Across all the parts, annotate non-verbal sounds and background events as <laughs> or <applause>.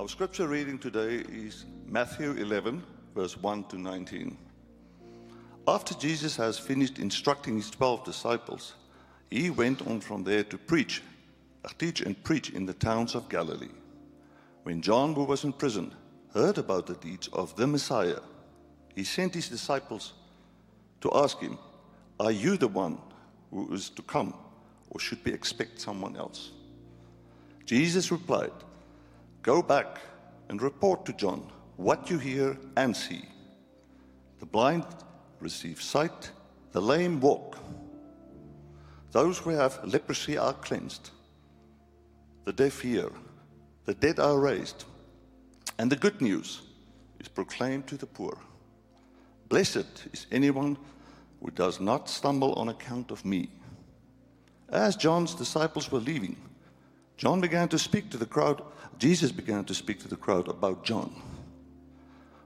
Our scripture reading today is Matthew 11, verse 1 to 19. After Jesus has finished instructing his 12 disciples, he went on from there to preach, uh, teach and preach in the towns of Galilee. When John, who was in prison, heard about the deeds of the Messiah, he sent his disciples to ask him, Are you the one who is to come, or should we expect someone else? Jesus replied, Go back and report to John what you hear and see. The blind receive sight, the lame walk. Those who have leprosy are cleansed, the deaf hear, the dead are raised, and the good news is proclaimed to the poor. Blessed is anyone who does not stumble on account of me. As John's disciples were leaving, John began to speak to the crowd. Jesus began to speak to the crowd about John.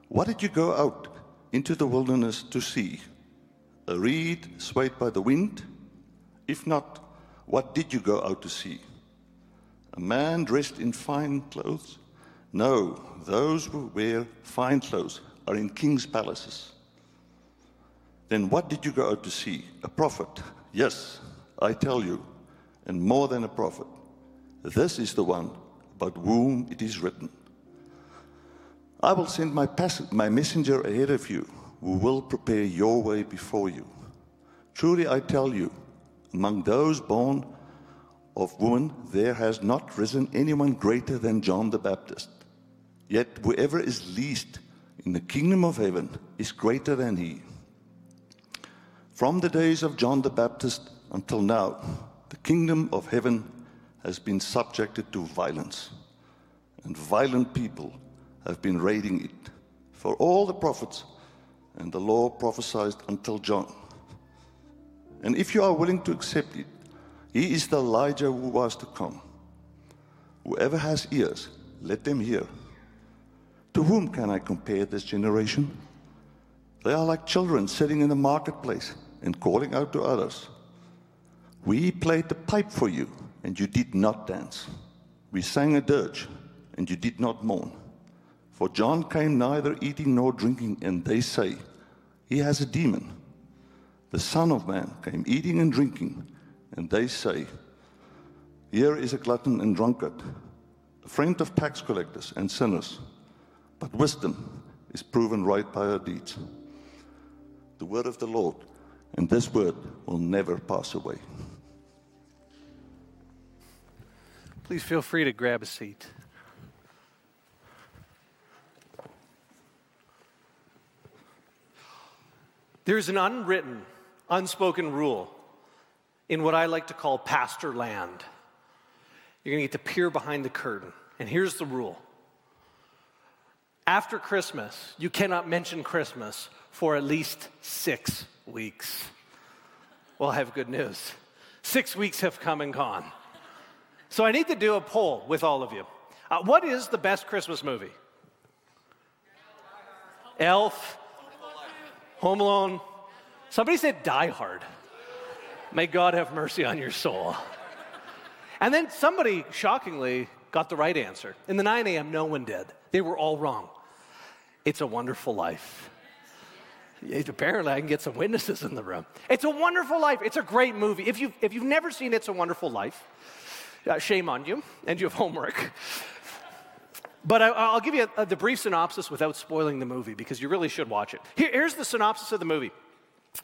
What did you go out into the wilderness to see? A reed swayed by the wind? If not, what did you go out to see? A man dressed in fine clothes? No, those who wear fine clothes are in king's palaces. Then what did you go out to see? A prophet? Yes, I tell you, and more than a prophet. This is the one about whom it is written. I will send my, my messenger ahead of you, who will prepare your way before you. Truly I tell you, among those born of woman, there has not risen anyone greater than John the Baptist. Yet whoever is least in the kingdom of heaven is greater than he. From the days of John the Baptist until now, the kingdom of heaven has been subjected to violence, and violent people have been raiding it. For all the prophets and the law prophesied until John. And if you are willing to accept it, he is the Elijah who was to come. Whoever has ears, let them hear. To whom can I compare this generation? They are like children sitting in the marketplace and calling out to others. We played the pipe for you, and you did not dance. We sang a dirge, and you did not mourn. For John came neither eating nor drinking, and they say, He has a demon. The Son of Man came eating and drinking, and they say, Here is a glutton and drunkard, a friend of tax collectors and sinners. But wisdom is proven right by her deeds. The word of the Lord, and this word will never pass away. Please feel free to grab a seat. There's an unwritten, unspoken rule in what I like to call pastor land. You're going to get to peer behind the curtain. And here's the rule after Christmas, you cannot mention Christmas for at least six weeks. Well, I have good news. Six weeks have come and gone. So I need to do a poll with all of you. Uh, what is the best Christmas movie? Elf, Home Alone. Somebody said Die Hard. May God have mercy on your soul. And then somebody, shockingly, got the right answer. In the 9 a.m., no one did. They were all wrong. It's a wonderful life. Apparently, I can get some witnesses in the room. It's a wonderful life. It's a great movie. If you've, if you've never seen It's a Wonderful Life, uh, shame on you, and you have homework. But I, will give you a, a, the brief synopsis without spoiling the movie because you really should watch it. Here, here's the synopsis of the movie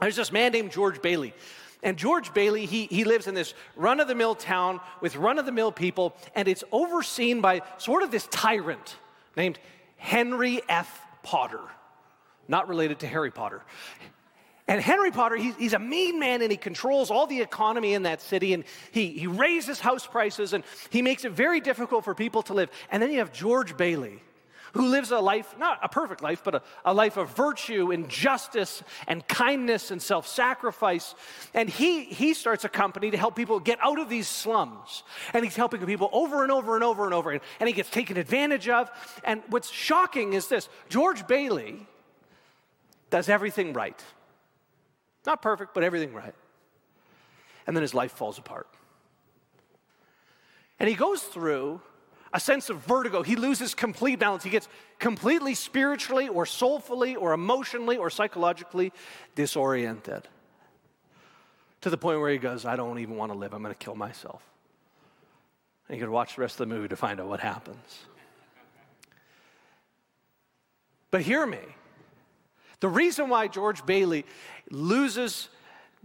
there's this man named George Bailey. And George Bailey, he, he lives in this run of the mill town with run of the mill people, and it's overseen by sort of this tyrant named Henry F. Potter, not related to Harry Potter. And Henry Potter, he's, he's, a mean man and he controls all the economy in that city and he, he raises house prices and he makes it very difficult for people to live. And then you have George Bailey, who lives a life, not a perfect life, but a, a life of virtue and justice and kindness and self sacrifice. And he, he starts a company to help people get out of these slums. And he's helping people over and over and over and over. And, and he gets taken advantage of. And what's shocking is this George Bailey does everything right. Not perfect, but everything right. And then his life falls apart. And he goes through a sense of vertigo. He loses complete balance. He gets completely spiritually or soulfully or emotionally or psychologically disoriented to the point where he goes, I don't even want to live. I'm going to kill myself. And you could watch the rest of the movie to find out what happens. But hear me. The reason why George Bailey loses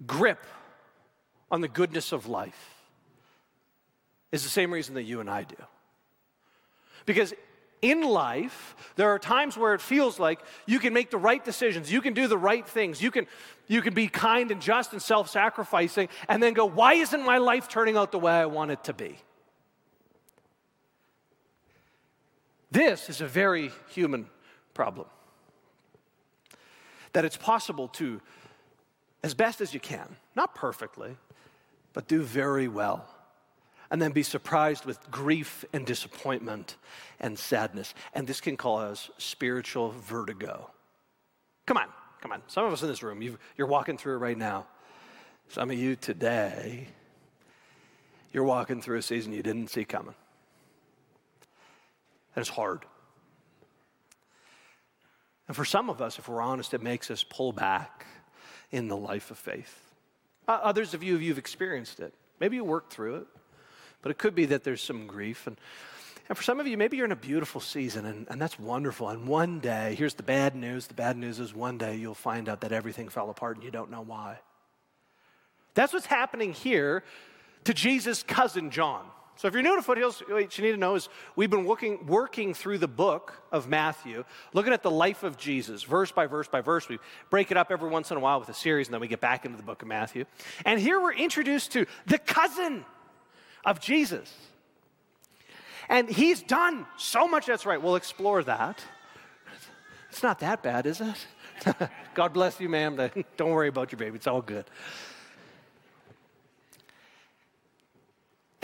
grip on the goodness of life is the same reason that you and I do. Because in life, there are times where it feels like you can make the right decisions, you can do the right things, you can, you can be kind and just and self sacrificing, and then go, why isn't my life turning out the way I want it to be? This is a very human problem. That it's possible to, as best as you can, not perfectly, but do very well and then be surprised with grief and disappointment and sadness. And this can cause spiritual vertigo. Come on, come on. Some of us in this room, you are walking through it right now. Some of you today, you're walking through a season you didn't see coming. And it's hard. And for some of us, if we're honest, it makes us pull back in the life of faith. Others of you, you've experienced it. Maybe you worked through it. But it could be that there's some grief. And, and for some of you, maybe you're in a beautiful season, and, and that's wonderful. And one day, here's the bad news the bad news is one day you'll find out that everything fell apart and you don't know why. That's what's happening here to Jesus' cousin John. So, if you're new to Foothills, what you need to know is we've been working, working through the book of Matthew, looking at the life of Jesus, verse by verse by verse. We break it up every once in a while with a series, and then we get back into the book of Matthew. And here we're introduced to the cousin of Jesus. And he's done so much that's right. We'll explore that. It's not that bad, is it? <laughs> God bless you, ma'am. <laughs> Don't worry about your baby. It's all good.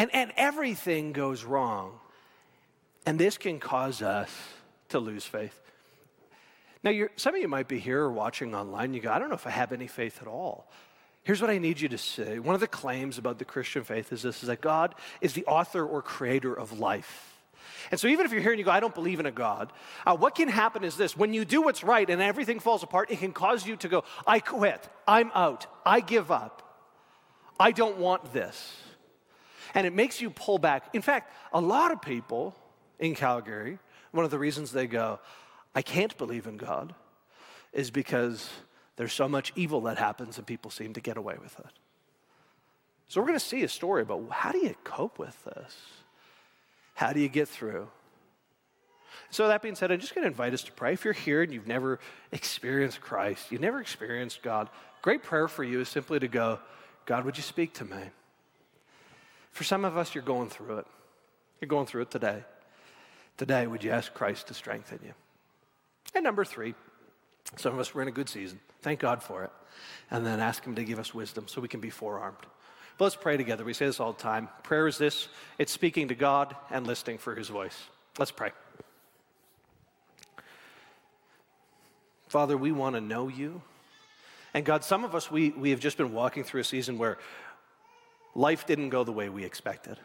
And, and everything goes wrong. And this can cause us to lose faith. Now, some of you might be here or watching online. You go, I don't know if I have any faith at all. Here's what I need you to say. One of the claims about the Christian faith is this is that God is the author or creator of life. And so, even if you're here and you go, I don't believe in a God, uh, what can happen is this when you do what's right and everything falls apart, it can cause you to go, I quit, I'm out, I give up, I don't want this. And it makes you pull back. In fact, a lot of people in Calgary, one of the reasons they go, I can't believe in God, is because there's so much evil that happens and people seem to get away with it. So we're going to see a story about how do you cope with this? How do you get through? So, that being said, I'm just going to invite us to pray. If you're here and you've never experienced Christ, you've never experienced God, great prayer for you is simply to go, God, would you speak to me? For some of us, you're going through it. You're going through it today. Today, would you ask Christ to strengthen you? And number three, some of us were in a good season. Thank God for it. And then ask Him to give us wisdom so we can be forearmed. But let's pray together. We say this all the time. Prayer is this it's speaking to God and listening for His voice. Let's pray. Father, we want to know you. And God, some of us, we, we have just been walking through a season where life didn't go the way we expected,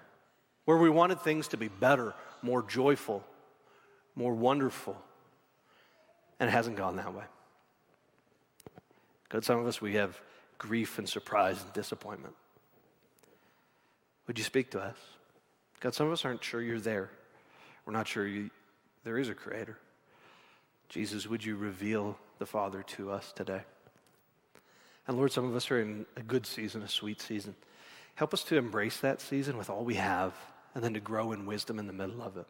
where we wanted things to be better, more joyful, more wonderful, and it hasn't gone that way. God, some of us, we have grief and surprise and disappointment. Would you speak to us? God, some of us aren't sure you're there. We're not sure you, there is a creator. Jesus, would you reveal the Father to us today? And Lord, some of us are in a good season, a sweet season. Help us to embrace that season with all we have and then to grow in wisdom in the middle of it.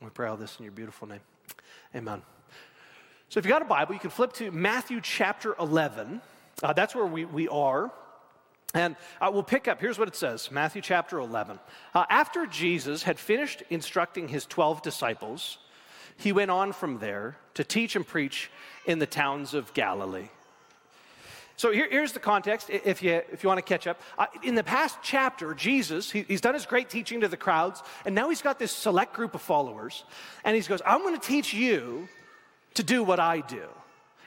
We pray all this in your beautiful name. Amen. So if you got a Bible, you can flip to Matthew chapter 11. Uh, that's where we, we are. And uh, we'll pick up, here's what it says Matthew chapter 11. Uh, after Jesus had finished instructing his 12 disciples, he went on from there to teach and preach in the towns of Galilee. So here, here's the context, if you, if you want to catch up. Uh, in the past chapter, Jesus, he, he's done his great teaching to the crowds, and now he's got this select group of followers, and he goes, I'm going to teach you to do what I do.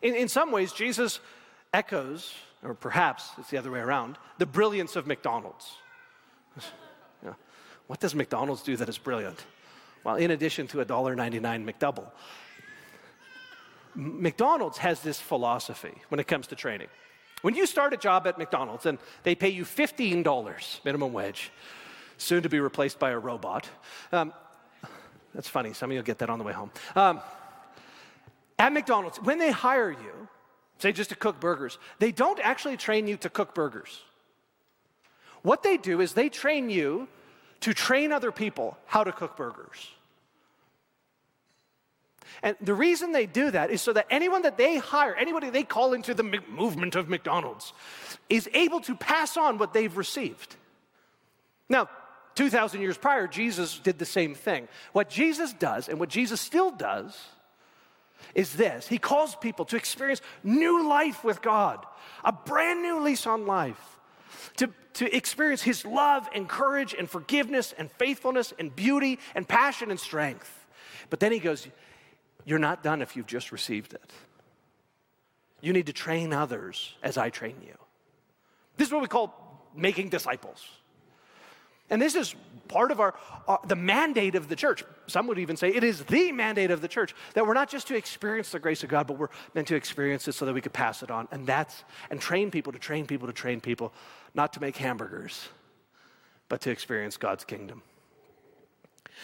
In, in some ways, Jesus echoes, or perhaps it's the other way around, the brilliance of McDonald's. <laughs> Yeah. What does McDonald's do that is brilliant? Well, in addition to a $1.99 McDouble, McDonald's has this philosophy when it comes to training. When you start a job at McDonald's and they pay you $15 minimum wage, soon to be replaced by a robot. Um, that's funny. Some of you will get that on the way home. Um, at McDonald's, when they hire you, say just to cook burgers, they don't actually train you to cook burgers. What they do is they train you to train other people how to cook burgers. And the reason they do that is so that anyone that they hire, anybody they call into the movement of McDonald's, is able to pass on what they've received. Now, 2,000 years prior, Jesus did the same thing. What Jesus does, and what Jesus still does, is this He calls people to experience new life with God, a brand new lease on life, to, to experience His love and courage and forgiveness and faithfulness and beauty and passion and strength. But then He goes, You're not done if you've just received it. You need to train others as I train you. This is what we call making disciples. And this is part of our, uh, the mandate of the church. Some would even say it is the mandate of the church that we're not just to experience the grace of God, but we're meant to experience it so that we could pass it on. And that's, and train people to train people to train people, not to make hamburgers, but to experience God's kingdom.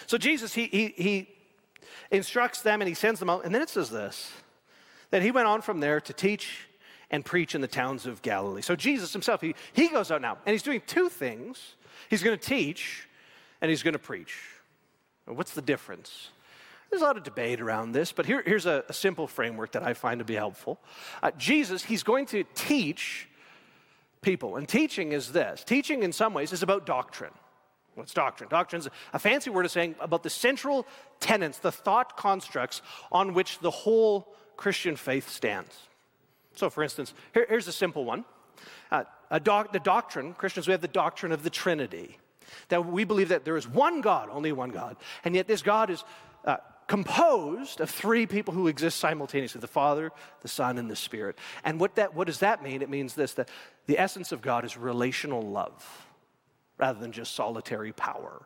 So Jesus, he, he, he instructs them and he sends them out. And then it says this that he went on from there to teach and preach in the towns of Galilee. So Jesus himself, he, he goes out now and he's doing two things He's going to teach and he's going to preach. What's the difference? There's a lot of debate around this, but here, here's a, a, simple framework that I find to be helpful. Uh, Jesus, he's going to teach people, and teaching is this teaching, in some ways, is about doctrine. What's doctrine? Doctrine's a fancy word of saying about the central tenets, the thought constructs on which the whole Christian faith stands. So, for instance, here, here's a simple one uh, doc, the doctrine, Christians, we have the doctrine of the Trinity. That we believe that there is one God, only one God, and yet this God is uh, composed of three people who exist simultaneously the Father, the Son, and the Spirit. And what, that, what does that mean? It means this that the essence of God is relational love rather than just solitary power.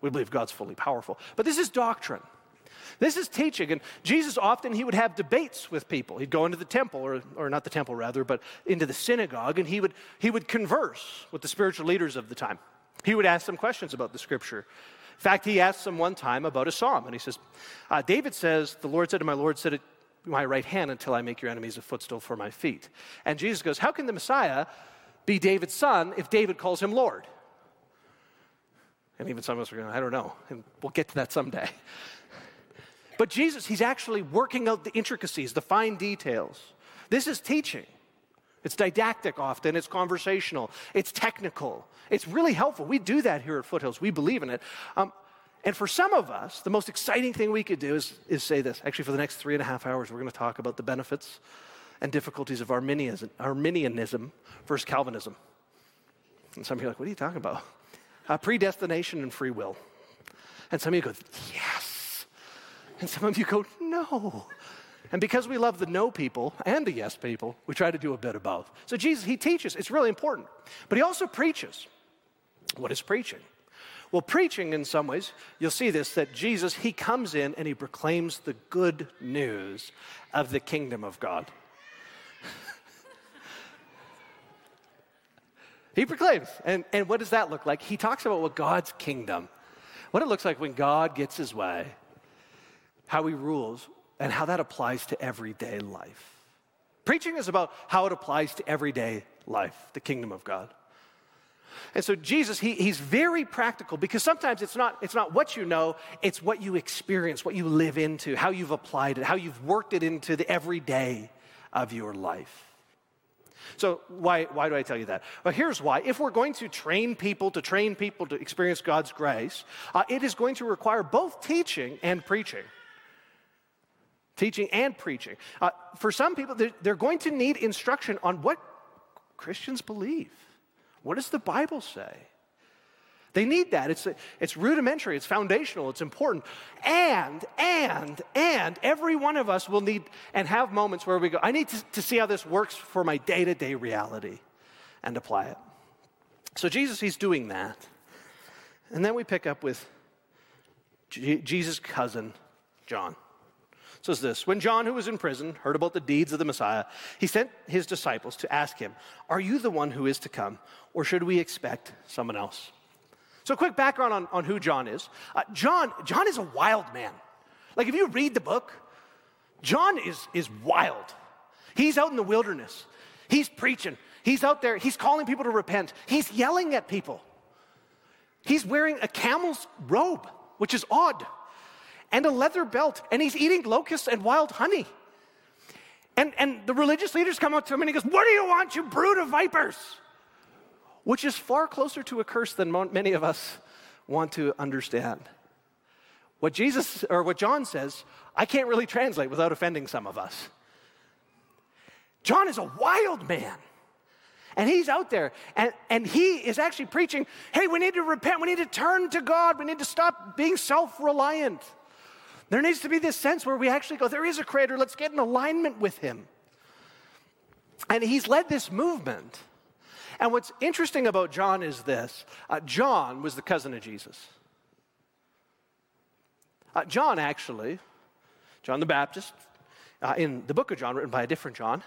We believe God's fully powerful. But this is doctrine. This is teaching. And Jesus often, he would have debates with people. He'd go into the temple, or, or not the temple rather, but into the synagogue, and he would, he would converse with the spiritual leaders of the time. He would ask them questions about the scripture. In fact, he asked them one time about a psalm, and he says, uh, David says, The Lord said to my Lord, Sit at my right hand until I make your enemies a footstool for my feet. And Jesus goes, How can the Messiah be David's son if David calls him Lord? And even some of us are going, I don't know. And we'll get to that someday. But Jesus, he's actually working out the intricacies, the fine details. This is teaching. It's didactic often, it's conversational, it's technical. It's really helpful. We do that here at Foothills, we believe in it. Um, and for some of us, the most exciting thing we could do is, is say this. Actually, for the next three and a half hours, we're going to talk about the benefits and difficulties of Arminianism, Arminianism versus Calvinism. And some of you are like, what are you talking about? Uh, predestination and free will. And some of you go, yes. And some of you go, no. And because we love the no people and the yes people, we try to do a bit of both. So Jesus, he teaches, it's really important. But he also preaches. What is preaching? Well, preaching, in some ways, you'll see this that Jesus, he comes in and he proclaims the good news of the kingdom of God. He proclaims. And, and what does that look like? He talks about what God's kingdom, what it looks like when God gets his way how he rules, and how that applies to everyday life. Preaching is about how it applies to everyday life, the kingdom of God. And so Jesus, he, he's very practical because sometimes it's not, it's not what you know, it's what you experience, what you live into, how you've applied it, how you've worked it into the everyday of your life. So, why, why do I tell you that? Well, here's why. If we're going to train people to train people to experience God's grace, uh, it is going to require both teaching and preaching teaching and preaching. Uh, for some people, they're, they're going to need instruction on what Christians believe. What does the Bible say? They need that. It's, it's rudimentary, it's foundational, it's important. And, and, and every one of us will need and have moments where we go, I need to, to see how this works for my day to day reality and apply it. So Jesus, he's doing that. And then we pick up with J- Jesus' cousin, John. Says this When John, who was in prison, heard about the deeds of the Messiah, he sent his disciples to ask him, Are you the one who is to come, or should we expect someone else? So, quick background on, on who John is. Uh, John, John is a wild man. Like, if you read the book, John is, is wild. He's out in the wilderness, he's preaching, he's out there, he's calling people to repent, he's yelling at people. He's wearing a camel's robe, which is odd, and a leather belt, and he's eating locusts and wild honey. And, and the religious leaders come up to him and he goes, What do you want, you brood of vipers? Which is far closer to a curse than many of us want to understand. What Jesus or what John says, I can't really translate without offending some of us. John is a wild man. And he's out there and, and he is actually preaching hey, we need to repent. We need to turn to God. We need to stop being self reliant. There needs to be this sense where we actually go, there is a creator. Let's get in alignment with him. And he's led this movement. And what's interesting about John is this uh, John was the cousin of Jesus. Uh, John, actually, John the Baptist, uh, in the book of John, written by a different John,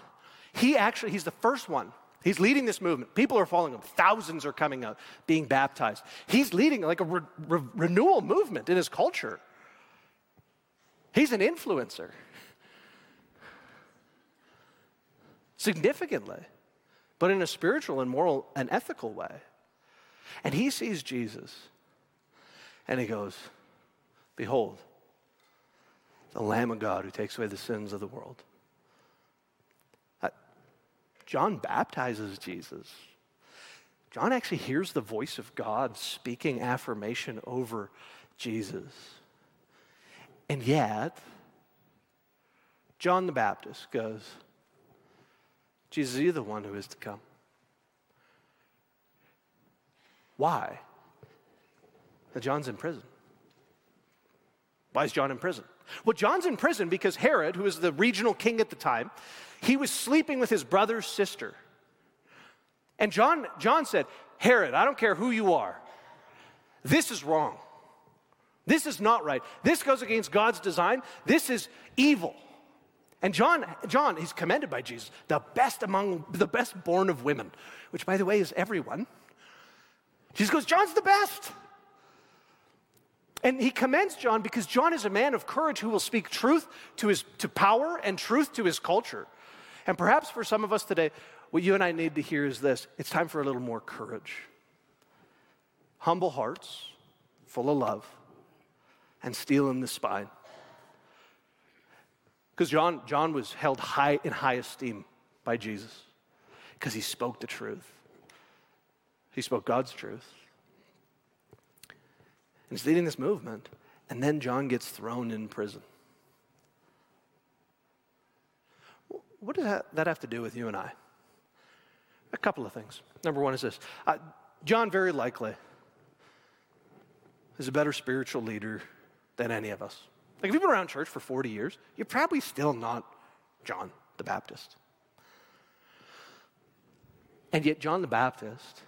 he actually, he's the first one He's leading this movement. People are following him. Thousands are coming out, being baptized. He's leading like a re- re- renewal movement in his culture. He's an influencer. Significantly, but in a spiritual and moral and ethical way. And he sees Jesus and he goes, Behold, the Lamb of God who takes away the sins of the world. Uh, John baptizes Jesus. John actually hears the voice of God speaking affirmation over Jesus. And yet, John the Baptist goes, Jesus, you're the one who is to come. Why? John's in prison. Why is John in prison? Well, John's in prison because Herod, who was the regional king at the time, he was sleeping with his brother's sister. And John, John said, Herod, I don't care who you are, this is wrong. This is not right. This goes against God's design. This is evil. And John, John, he's commended by Jesus, the best among the best born of women, which by the way is everyone. Jesus goes, John's the best. And he commends John because John is a man of courage who will speak truth to, his, to power and truth to his culture. And perhaps for some of us today, what you and I need to hear is this it's time for a little more courage. Humble hearts, full of love, and steel in the spine. Because John, John was held high in high esteem by Jesus because he spoke the truth. He spoke God's truth. And he's leading this movement. And then John gets thrown in prison. What does that, have to do with you and I? A couple of things. Number one is this uh, John, very likely, is a better spiritual leader than any of us. Like, if you've been around church for 40 years, you're probably still not John the Baptist. And yet, John the Baptist,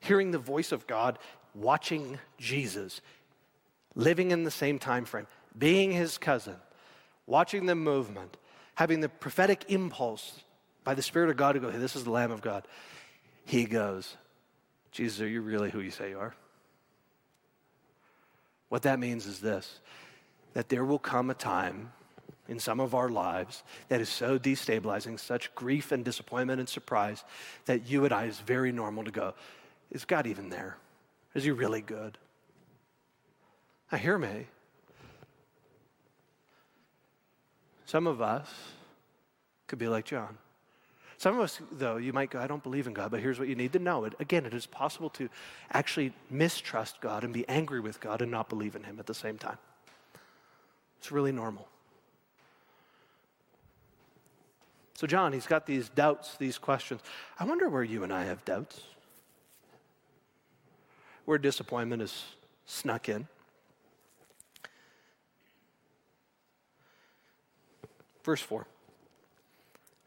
hearing the voice of God, watching Jesus, living in the same time frame, being his cousin, watching the movement, having the prophetic impulse by the Spirit of God to go, hey, this is the Lamb of God, he goes, Jesus, are you really who you say you are? What that means is this that there will come a time in some of our lives that is so destabilizing, such grief and disappointment and surprise, that you and I is very normal to go, is God even there? Is he really good? I hear me. Some of us could be like John. Some of us, though, you might go, I don't believe in God, but here's what you need to know. It, again, it is possible to actually mistrust God and be angry with God and not believe in Him at the same time. It's really normal. So, John, he's got these doubts, these questions. I wonder where you and I have doubts, where disappointment is snuck in. Verse 4.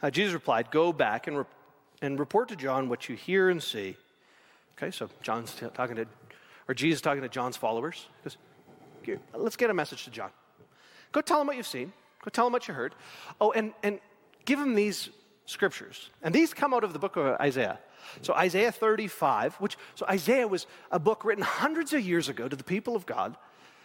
Uh, Jesus replied, Go back and, re- and report to John what you hear and see. Okay, so John's t- talking to or Jesus talking to John's followers. He goes, "Here, let's get a message to John. Go tell them what you've seen. Go tell them what you heard. Oh, and, and give them these scriptures. And these come out of the book of Isaiah. So Isaiah 35, which so Isaiah was a book written hundreds of years ago to the people of God,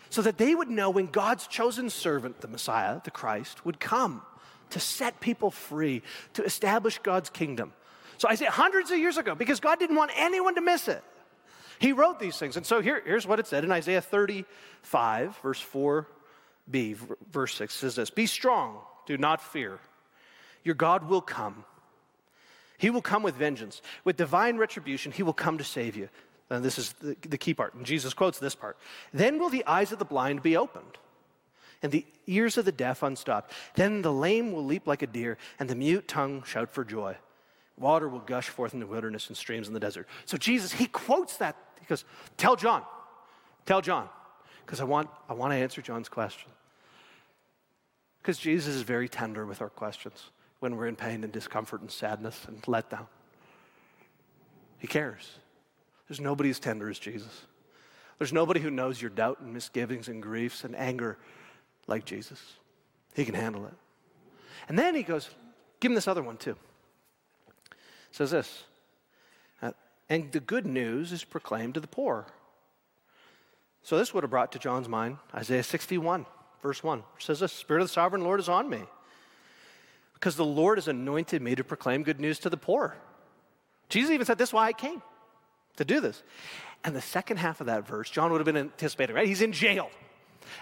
so that they would know when God's chosen servant, the Messiah, the Christ, would come to set people free, to establish God's kingdom. So Isaiah hundreds of years ago, because God didn't want anyone to miss it. He wrote these things. And so here, here's what it said in Isaiah 35, verse 4b, verse 6 says this Be strong, do not fear. Your God will come. He will come with vengeance. With divine retribution, he will come to save you. And this is the, the key part. And Jesus quotes this part. Then will the eyes of the blind be opened, and the ears of the deaf unstopped. Then the lame will leap like a deer, and the mute tongue shout for joy. Water will gush forth in the wilderness and streams in the desert. So Jesus, he quotes that. He goes, Tell John, tell John, because I want, I want to answer John's question. Because Jesus is very tender with our questions when we're in pain and discomfort and sadness and letdown. He cares. There's nobody as tender as Jesus. There's nobody who knows your doubt and misgivings and griefs and anger like Jesus. He can handle it. And then he goes, give him this other one too. says this, uh, and the good news is proclaimed to the poor. So this would have brought to John's mind Isaiah 61, verse 1. says the Spirit of the sovereign Lord is on me because the Lord has anointed me to proclaim good news to the poor. Jesus even said, This is why I came, to do this. And the second half of that verse, John would have been anticipating, right? He's in jail.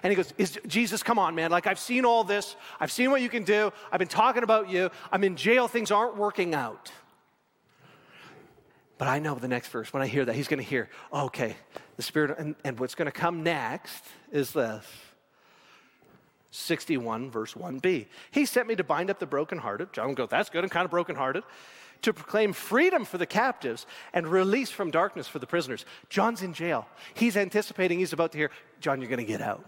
And he goes, "Is Jesus, come on, man. Like, I've seen all this. I've seen what you can do. I've been talking about you. I'm in jail. Things aren't working out. But I know the next verse, when I hear that, he's going to hear, okay, the Spirit, and, and what's going to come next is this 61, verse 1b. He sent me to bind up the brokenhearted. John will go, That's good, I'm kind of brokenhearted. To proclaim freedom for the captives and release from darkness for the prisoners. John's in jail. He's anticipating, he's about to hear, John, you're going to get out.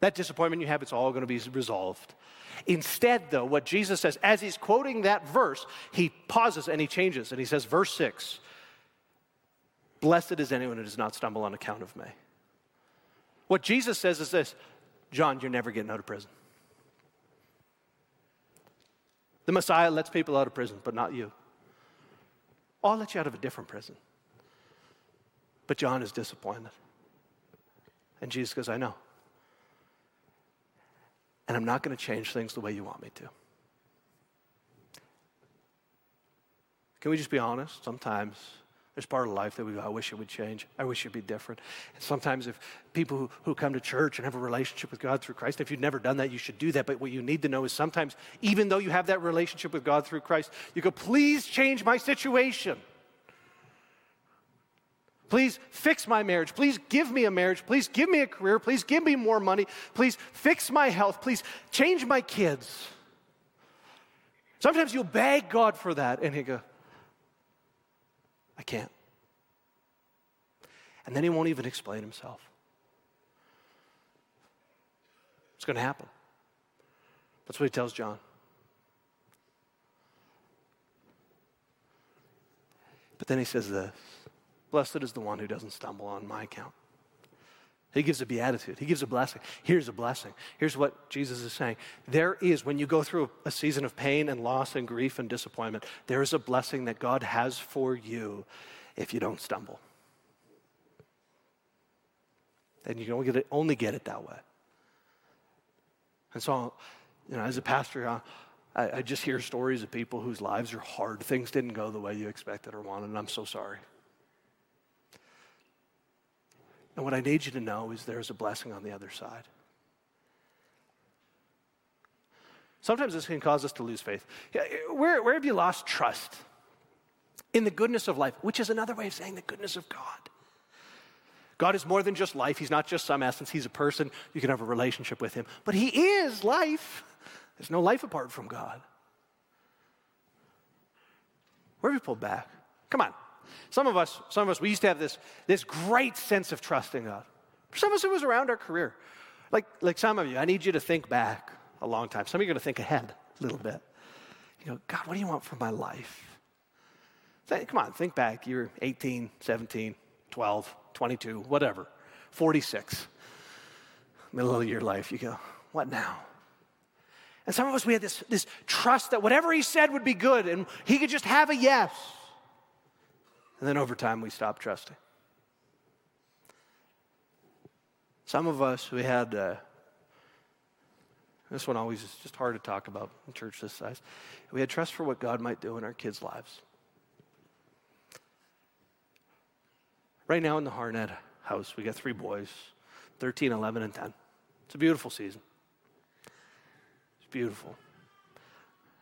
That disappointment you have, it's all going to be resolved. Instead, though, what Jesus says, as he's quoting that verse, he pauses and he changes and he says, verse 6 Blessed is anyone who does not stumble on account of me. What Jesus says is this John, you're never getting out of prison. The Messiah lets people out of prison, but not you. I'll let you out of a different prison. But John is disappointed. And Jesus goes, I know. And I'm not going to change things the way you want me to. Can we just be honest? Sometimes there's part of life that we go, I wish it would change. I wish it'd be different. And sometimes, if people who, who come to church and have a relationship with God through Christ, if you've never done that, you should do that. But what you need to know is sometimes, even though you have that relationship with God through Christ, you go, please change my situation. Please fix my marriage. Please give me a marriage. Please give me a career. Please give me more money. Please fix my health. Please change my kids. Sometimes you'll beg God for that, and He go, I can't. And then he won't even explain himself. It's going to happen. That's what he tells John. But then he says this Blessed is the one who doesn't stumble on my account. He gives a beatitude. He gives a blessing. Here's a blessing. Here's what Jesus is saying. There is, when you go through a season of pain and loss and grief and disappointment, there is a blessing that God has for you if you don't stumble. And you can only get it, only get it that way. And so, you know, as a pastor, I, I just hear stories of people whose lives are hard. Things didn't go the way you expected or wanted, and I'm so sorry. And what I need you to know is there's a blessing on the other side. Sometimes this can cause us to lose faith. Where, where have you lost trust? In the goodness of life, which is another way of saying the goodness of God. God is more than just life. He's not just some essence. He's a person. You can have a relationship with him. But he is life. There's no life apart from God. Where have you pulled back? Come on. Some of us, some of us, we used to have this, this great sense of trust in God. For some of us, it was around our career. Like, like some of you, I need you to think back a long time. Some of you are going to think ahead a little bit. You know, God, what do you want for my life? Come on, think back. You're 18, 17, 12, 22, whatever, 46. Middle of your life, you go, what now? And some of us, we had this, this trust that whatever he said would be good and he could just have a yes. And then over time, we stopped trusting. Some of us, we had, uh, this one always is just hard to talk about in church this size. We had trust for what God might do in our kids' lives. Right now in the Harnett house, we got three boys 13, 11, and 10. It's a beautiful season. It's beautiful.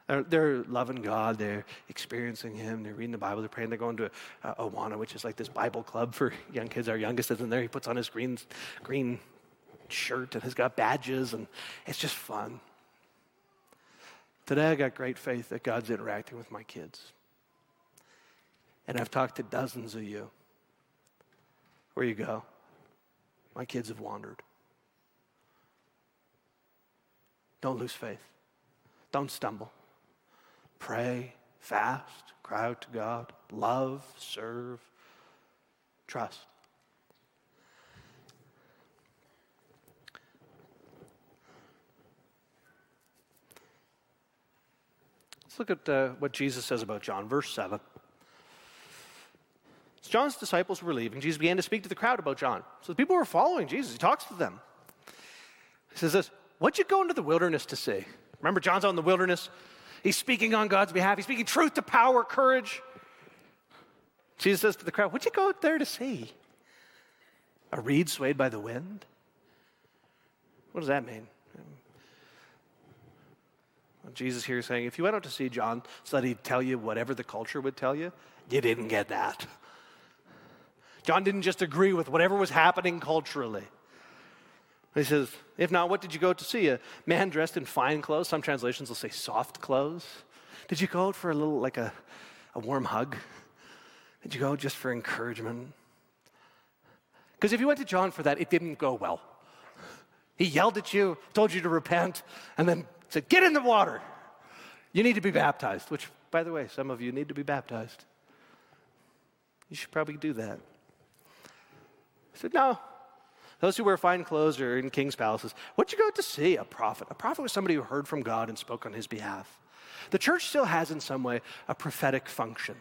They're, loving God. They're experiencing Him. They're reading the Bible. They're praying. They're going to uh, Awana, which is like this Bible club for <laughs> young kids. Our youngest is in there. He puts on his green, green shirt and has got badges, and it's just fun. Today, I got great faith that God's interacting with my kids. And I've talked to dozens of you. Where you go? My kids have wandered. Don't lose faith. Don't stumble. Pray, fast, cry out to God, love, serve, trust. Let's look at uh, what Jesus says about John, verse 7. John's disciples were leaving, Jesus began to speak to the crowd about John. So the people were following Jesus. He talks to them. He says this What'd you go into the wilderness to see? Remember, John's out in the wilderness. He's speaking on God's behalf. He's speaking truth to power, courage. Jesus says to the crowd, What'd you go out there to see? A reed swayed by the wind? What does that mean? Jesus here is saying, if you went out to see John so that he'd tell you whatever the culture would tell you, you didn't get that. John didn't just agree with whatever was happening culturally. He says, If not, what did you go to see? A man dressed in fine clothes. Some translations will say soft clothes. Did you go out for a little, like a, a warm hug? Did you go just for encouragement? Because if you went to John for that, it didn't go well. He yelled at you, told you to repent, and then said, Get in the water. You need to be baptized, which, by the way, some of you need to be baptized. You should probably do that. Said, No, those who wear fine clothes are in king's palaces. What'd you go to see? A prophet. A prophet was somebody who heard from God and spoke on his behalf. The church still has, in some way, a prophetic function.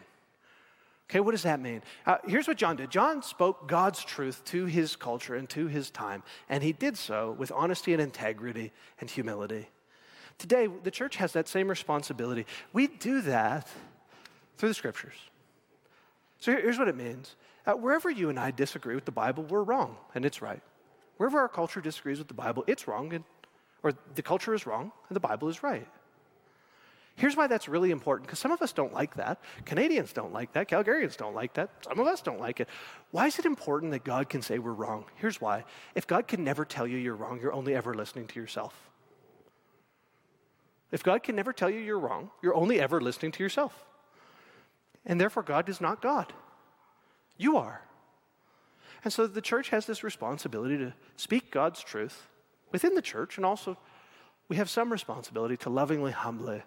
Okay, what does that mean? Uh, here's what John did John spoke God's truth to his culture and to his time, and he did so with honesty and integrity and humility. Today, the church has that same responsibility. We do that through the scriptures. So here's what it means uh, wherever you and I disagree with the Bible, we're wrong, and it's right. Wherever our culture disagrees with the Bible, it's wrong, and, or the culture is wrong, and the Bible is right. Here's why that's really important because some of us don't like that. Canadians don't like that. Calgarians don't like that. Some of us don't like it. Why is it important that God can say we're wrong? Here's why. If God can never tell you you're wrong, you're only ever listening to yourself. If God can never tell you you're wrong, you're only ever listening to yourself. And therefore, God is not God. You are. And so the church has this responsibility to speak God's truth within the church, and also we have some responsibility to lovingly, humbly,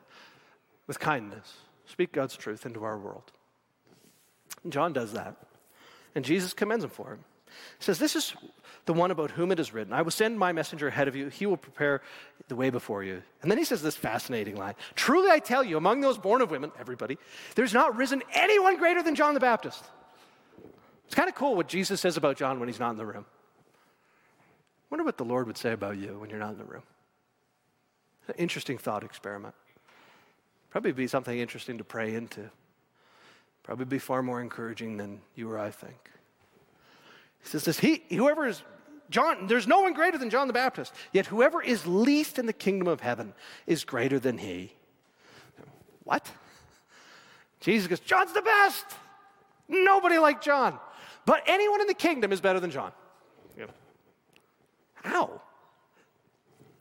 with kindness, speak God's truth into our world. And John does that, and Jesus commends him for it. He says, This is the one about whom it is written I will send my messenger ahead of you, he will prepare the way before you. And then he says this fascinating line Truly I tell you, among those born of women, everybody, there's not risen anyone greater than John the Baptist. It's kind of cool what Jesus says about John when he's not in the room. I wonder what the Lord would say about you when you're not in the room. An interesting thought experiment. Probably be something interesting to pray into. Probably be far more encouraging than you or I think. He says this, he, whoever is John, there's no one greater than John the Baptist. Yet whoever is least in the kingdom of heaven is greater than he. What? Jesus goes, John's the best. Nobody like John. But anyone in the kingdom is better than John. Yeah. How?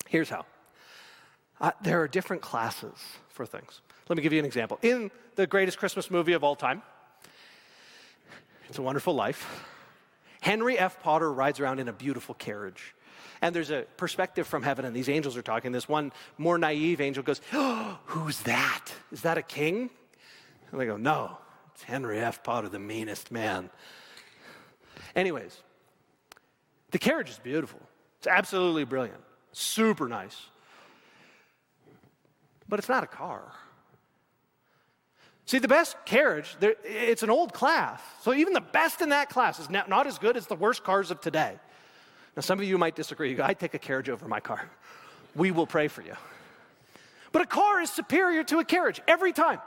Here's how. Uh, there are different classes for things. Let me give you an example. In the greatest Christmas movie of all time, It's a Wonderful Life, Henry F. Potter rides around in a beautiful carriage. And there's a perspective from heaven, and these angels are talking. This one more naive angel goes, oh, <gasps> Who's that? Is that a king? And they go, No, it's Henry F. Potter, the meanest man. Anyways, the carriage is beautiful. It's absolutely brilliant, super nice. But it's not a car. See, the best carriage, it's an old class. So even the best in that class is not as good as the worst cars of today. Now, some of you might disagree. You go, I'd take a carriage over my car. We will pray for you. But a car is superior to a carriage every time.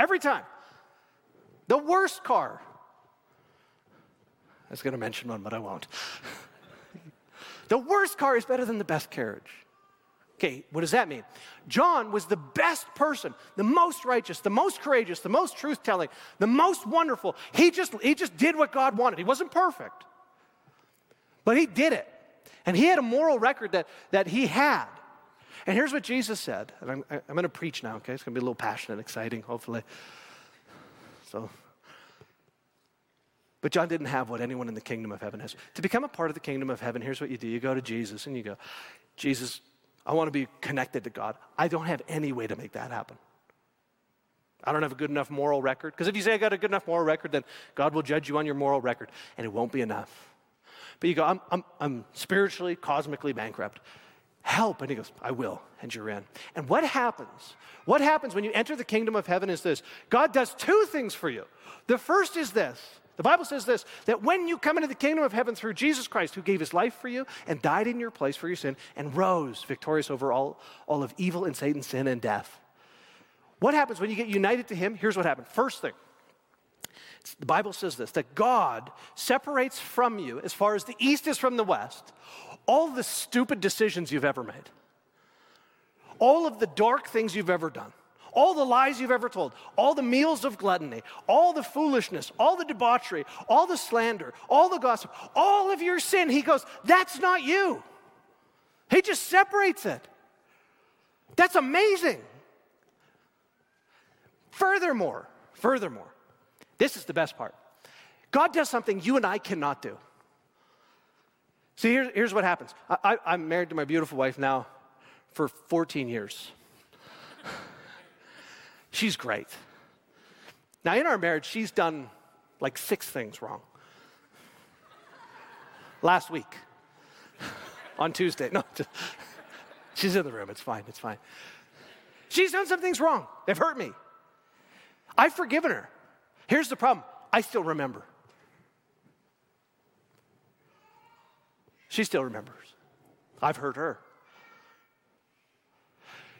Every time. The worst car. I was going to mention one, but I won't. <laughs> the worst car is better than the best carriage. Okay, what does that mean? John was the best person, the most righteous, the most courageous, the most truth telling, the most wonderful. He just, he just did what God wanted. He wasn't perfect, but he did it. And he had a moral record that, that he had. And here's what Jesus said. And I'm, I'm going to preach now, okay? It's going to be a little passionate, exciting, hopefully. So, but John didn't have what anyone in the kingdom of heaven has. To become a part of the kingdom of heaven, here's what you do you go to Jesus and you go, Jesus, I want to be connected to God. I don't have any way to make that happen. I don't have a good enough moral record. Because if you say I got a good enough moral record, then God will judge you on your moral record, and it won't be enough. But you go, I'm, I'm, I'm spiritually, cosmically bankrupt. Help. And he goes, I will. And you're in. And what happens? What happens when you enter the kingdom of heaven is this God does two things for you. The first is this the Bible says this that when you come into the kingdom of heaven through Jesus Christ, who gave his life for you and died in your place for your sin and rose victorious over all, all of evil and Satan's sin and death. What happens when you get united to him? Here's what happens. First thing, the Bible says this that God separates from you, as far as the east is from the west, all the stupid decisions you've ever made, all of the dark things you've ever done all the lies you've ever told, all the meals of gluttony, all the foolishness, all the debauchery, all the slander, all the gossip, all of your sin. He goes, That's not you. He just separates it. That's amazing. Furthermore, furthermore, this is the best part. God does something you and I cannot do. See, here's, here's what happens. I, am married to my beautiful wife now for 14 years. She's great. Now, in our marriage, she's done like six things wrong. Last week, on Tuesday. No, just, she's in the room. It's fine. It's fine. She's done some things wrong. They've hurt me. I've forgiven her. Here's the problem I still remember. She still remembers. I've hurt her.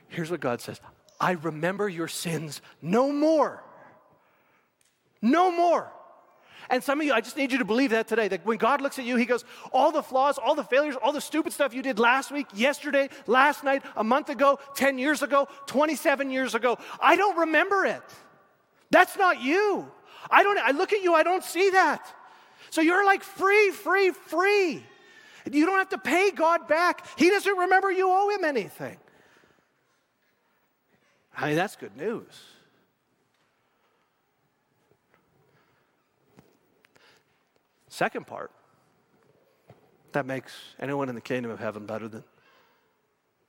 Here's what God says I remember your sins no more. No more. And some of you, I just need you to believe that today. That when God looks at you, He goes, all the flaws, all the failures, all the stupid stuff you did last week, yesterday, last night, a month ago, 10 years ago, 27 years ago, I don't remember it. That's not you. I don't, I look at you, I don't see that. So you're like free, free, free. You don't have to pay God back. He doesn't remember you owe Him anything. I mean, that's good news. Second part that makes anyone in the kingdom of heaven better than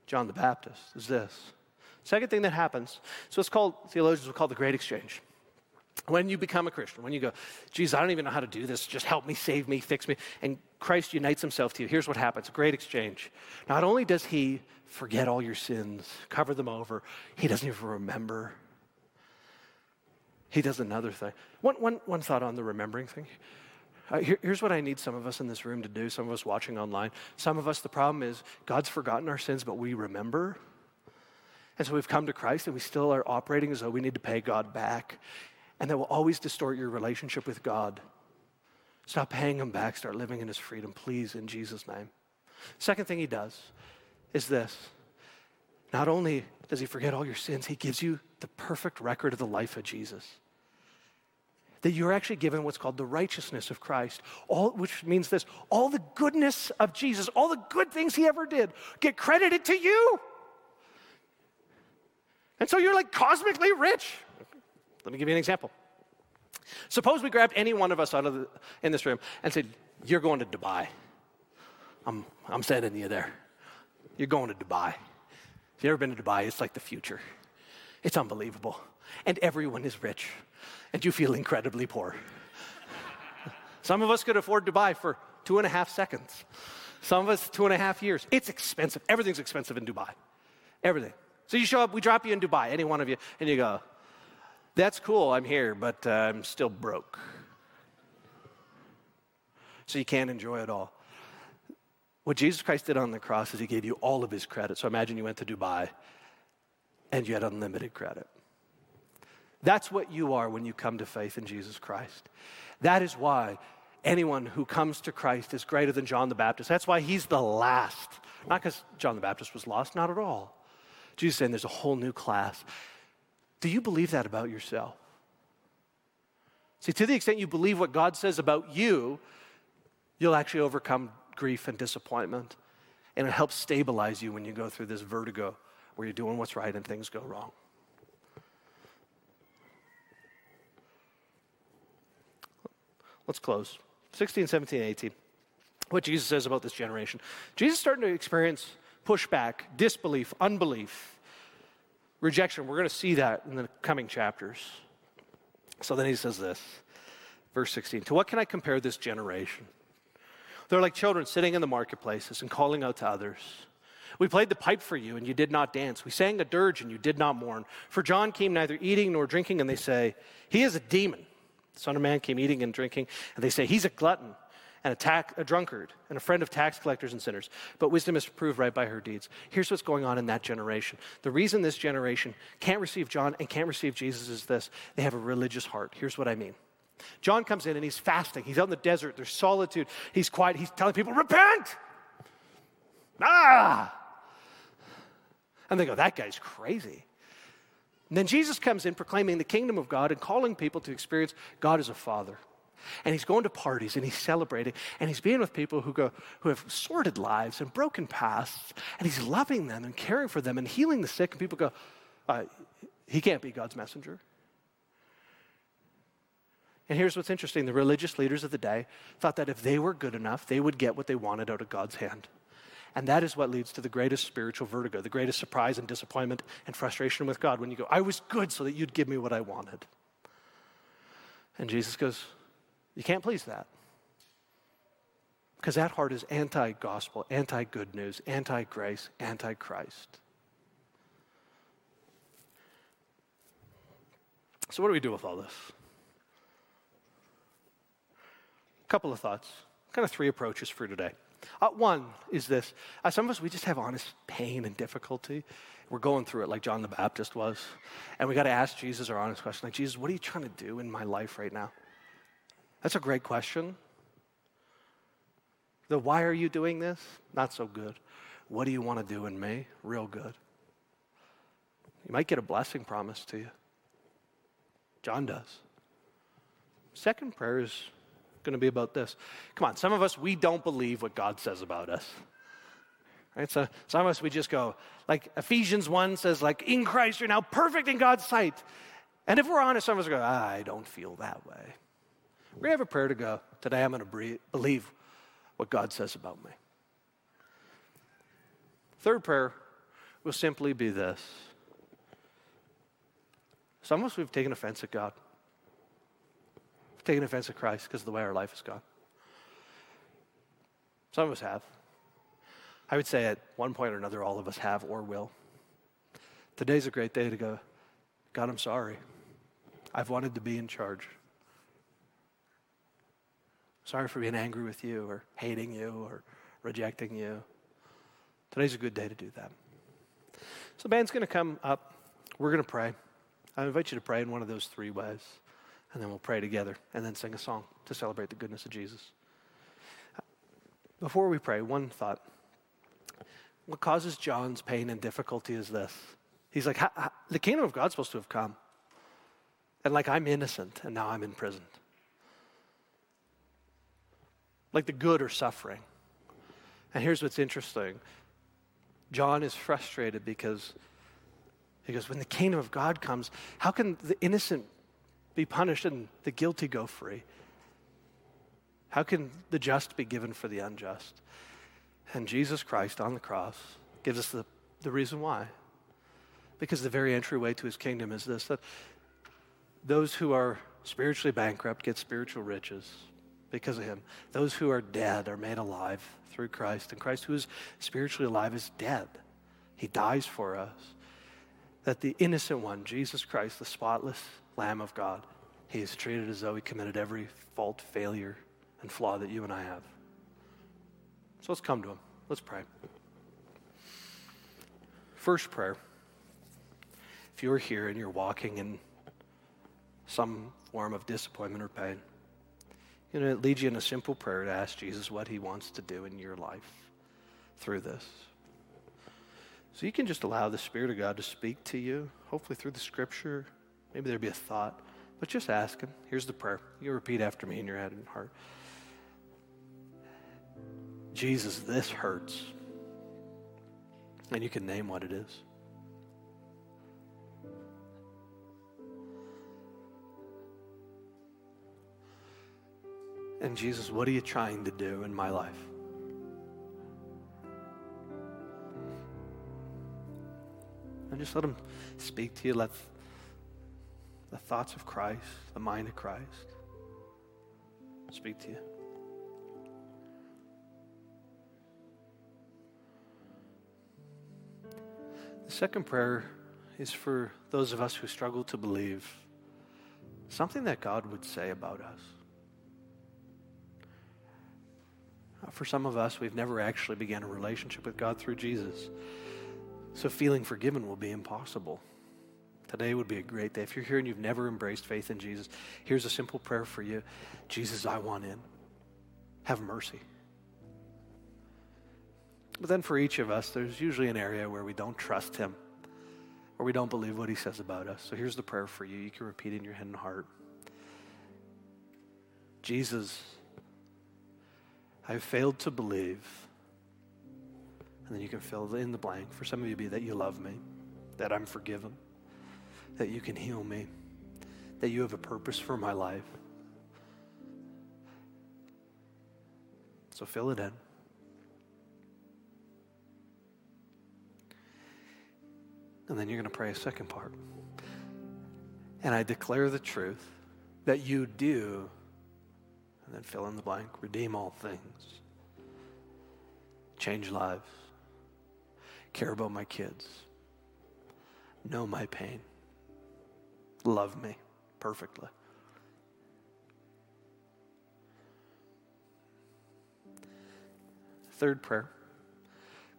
John the Baptist is this. Second thing that happens, so it's called, theologians will call the great exchange. When you become a Christian, when you go, geez, I don't even know how to do this, just help me, save me, fix me, and Christ unites himself to you, here's what happens great exchange. Not only does he forget all your sins, cover them over. He doesn't even remember. He does another thing. One, one, one thought on the remembering thing. Uh, here, here's what I need some of us in this room to do, some of us watching online. Some of us, the problem is God's forgotten our sins, but we remember. And so we've come to Christ and we still are operating as though we need to pay God back. And that will always distort your relationship with God. Stop paying Him back, start living in His freedom, please, in Jesus' name. Second thing He does is this not only does he forget all your sins, he gives you the perfect record of the life of Jesus. That you're actually given what's called the righteousness of Christ, all, which means this all the goodness of Jesus, all the good things he ever did, get credited to you. And so you're like cosmically rich. Let me give you an example. Suppose we grabbed any one of us out of the, in this room and said, You're going to Dubai. I'm, I'm sending you there. You're going to Dubai. If you've ever been to Dubai, it's like the future. It's unbelievable. And everyone is rich, and you feel incredibly poor. Some of us could afford Dubai for two and a half seconds. Some of us, two and a half years. It's expensive. Everything's expensive in Dubai. Everything. So you show up, we drop you in Dubai, any one of you, and you go, That's cool, I'm here, but uh, I'm still broke. So you can't enjoy it all. What Jesus Christ did on the cross is he gave you all of his credit. So imagine you went to Dubai and you had unlimited credit. That's what you are when you come to faith in Jesus Christ. That is why anyone who comes to Christ is greater than John the Baptist. That's why he's the last. Not because John the Baptist was lost, not at all. Jesus saying there's a whole new class. Do you believe that about yourself? See, to the extent you believe what God says about you, you'll actually overcome grief and disappointment. And it helps stabilize you when you go through this vertigo where you're doing what's right and things go wrong. Let's close. 16, 17, 18. What Jesus says about this generation. Jesus is starting to experience pushback, disbelief, unbelief, rejection. We're going to see that in the coming chapters. So then he says this, verse 16 To what can I compare this generation? They're like children sitting in the marketplaces and calling out to others. We played the pipe for you, and you did not dance. We sang a dirge, and you did not mourn. For John came neither eating nor drinking, and they say, He is a demon. The Son of Man came eating and drinking, and they say, He's a glutton and a, tax, a drunkard and a friend of tax collectors and sinners. But wisdom is proved right by her deeds. Here's what's going on in that generation. The reason this generation can't receive John and can't receive Jesus is this they have a religious heart. Here's what I mean. John comes in and he's fasting. He's out in the desert. There's solitude. He's quiet. He's telling people, Repent! Ah! And they go, That guy's crazy. And then Jesus comes in proclaiming the kingdom of God and calling people to experience God as a father. And he's going to parties and he's celebrating and he's being with people who go who have sordid lives and broken pasts and he's loving them and caring for them and healing the sick and people go, uh, he can't be God's messenger. And here's what's interesting: the religious leaders of the day thought that if they were good enough, they would get what they wanted out of God's hand. And that is what leads to the greatest spiritual vertigo, the greatest surprise and disappointment and frustration with God when you go, I was good so that you'd give me what I wanted. And Jesus goes, You can't please that. Because that heart is anti gospel, anti good news, anti grace, anti Christ. So, what do we do with all this? A couple of thoughts, kind of three approaches for today. Uh, one is this uh, some of us, we just have honest pain and difficulty. We're going through it like John the Baptist was. And we got to ask Jesus our honest question like, Jesus, what are you trying to do in my life right now? That's a great question. The why are you doing this? Not so good. What do you want to do in me? Real good. You might get a blessing promise to you. John does. Second prayer is going to be about this. Come on, some of us, we don't believe what God says about us. Right? So some of us, we just go, like Ephesians 1 says, like, in Christ, you're now perfect in God's sight. And if we're honest, some of us go, I don't feel that way. To have a prayer to go. Today, I'm going to believe what God says about me. Third prayer will simply be this. Some of us, we've taken offense at God taken offense at Christ because of the way our life has gone. Some of us have. I would say at one point or another, all of us have or will. Today's a great day to go, God, I'm sorry. I've wanted to be in charge. Sorry for being angry with you or hating you or rejecting you. Today's a good day to do that. So, the band's going to come up. We're going to pray. I invite you to pray in one of those three ways and then we'll pray together and then sing a song to celebrate the goodness of Jesus. Before we pray, one thought. What causes John's pain and difficulty is this. He's like, the kingdom of God's supposed to have come. And like, I'm innocent and now I'm imprisoned. Like the good are suffering. And here's what's interesting John is frustrated because he goes, when the kingdom of God comes, how can the innocent be punished and the guilty go free? How can the just be given for the unjust? And Jesus Christ on the cross gives us the, the reason why. Because the very entryway to his kingdom is this that those who are spiritually bankrupt get spiritual riches, because of him. Those who are dead are made alive through Christ, and Christ, who is spiritually alive, is dead. He dies for us. That the innocent one, Jesus Christ, the spotless Lamb of God, he is treated as though he committed every fault, failure, and flaw that you and I have. So let's come to him. Let's pray. First prayer. If you're here and you're walking in some form of disappointment or pain, you know, it leads you in a simple prayer to ask Jesus what he wants to do in your life through this. So you can just allow the Spirit of God to speak to you, hopefully through the scripture. Maybe there'd be a thought, but just ask Him. Here's the prayer. You repeat after me in your head and heart Jesus, this hurts. And you can name what it is. And Jesus, what are you trying to do in my life? And just let him speak to you. Let the thoughts of Christ, the mind of Christ, speak to you. The second prayer is for those of us who struggle to believe something that God would say about us. For some of us, we've never actually began a relationship with God through Jesus. So feeling forgiven will be impossible. Today would be a great day. If you're here and you've never embraced faith in Jesus, here's a simple prayer for you Jesus, I want in. Have mercy. But then for each of us, there's usually an area where we don't trust Him, or we don't believe what He says about us. So here's the prayer for you. You can repeat in your head and heart Jesus, I failed to believe. And then you can fill in the blank. For some of you, be that you love me, that I'm forgiven, that you can heal me, that you have a purpose for my life. So fill it in. And then you're going to pray a second part. And I declare the truth that you do and then fill in the blank, redeem all things, change lives, care about my kids, know my pain, love me perfectly. Third prayer.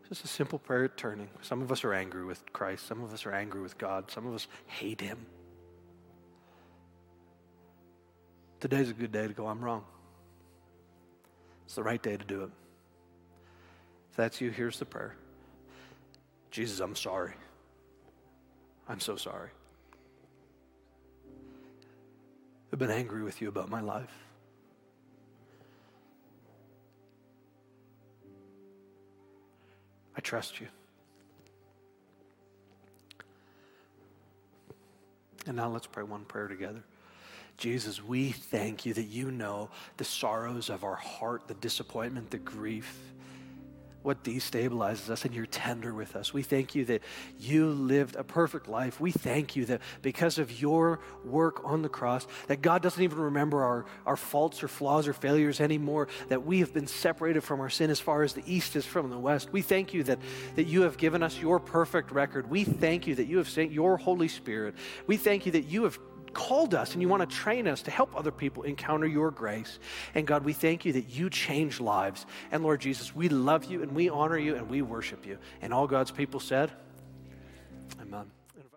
Just a simple prayer at turning. Some of us are angry with Christ. Some of us are angry with God. Some of us hate Him. Today's a good day to go, I'm wrong. It's the right day to do it. If that's you, here's the prayer Jesus, I'm sorry. I'm so sorry. I've been angry with you about my life. I trust you. And now let's pray one prayer together. Jesus, we thank you that you know the sorrows of our heart, the disappointment, the grief, what destabilizes us, and you're tender with us. We thank you that you lived a perfect life. We thank you that because of your work on the cross, that God doesn't even remember our, our faults or flaws or failures anymore, that we have been separated from our sin as far as the east is from the west. We thank you that, that you have given us your perfect record. We thank you that you have sent your Holy Spirit. We thank you that you have called us and you want to train us to help other people encounter your grace. And God, we thank you that you change lives. And Lord Jesus, we love you and we honor you and we worship you. And all God's people said, Amen.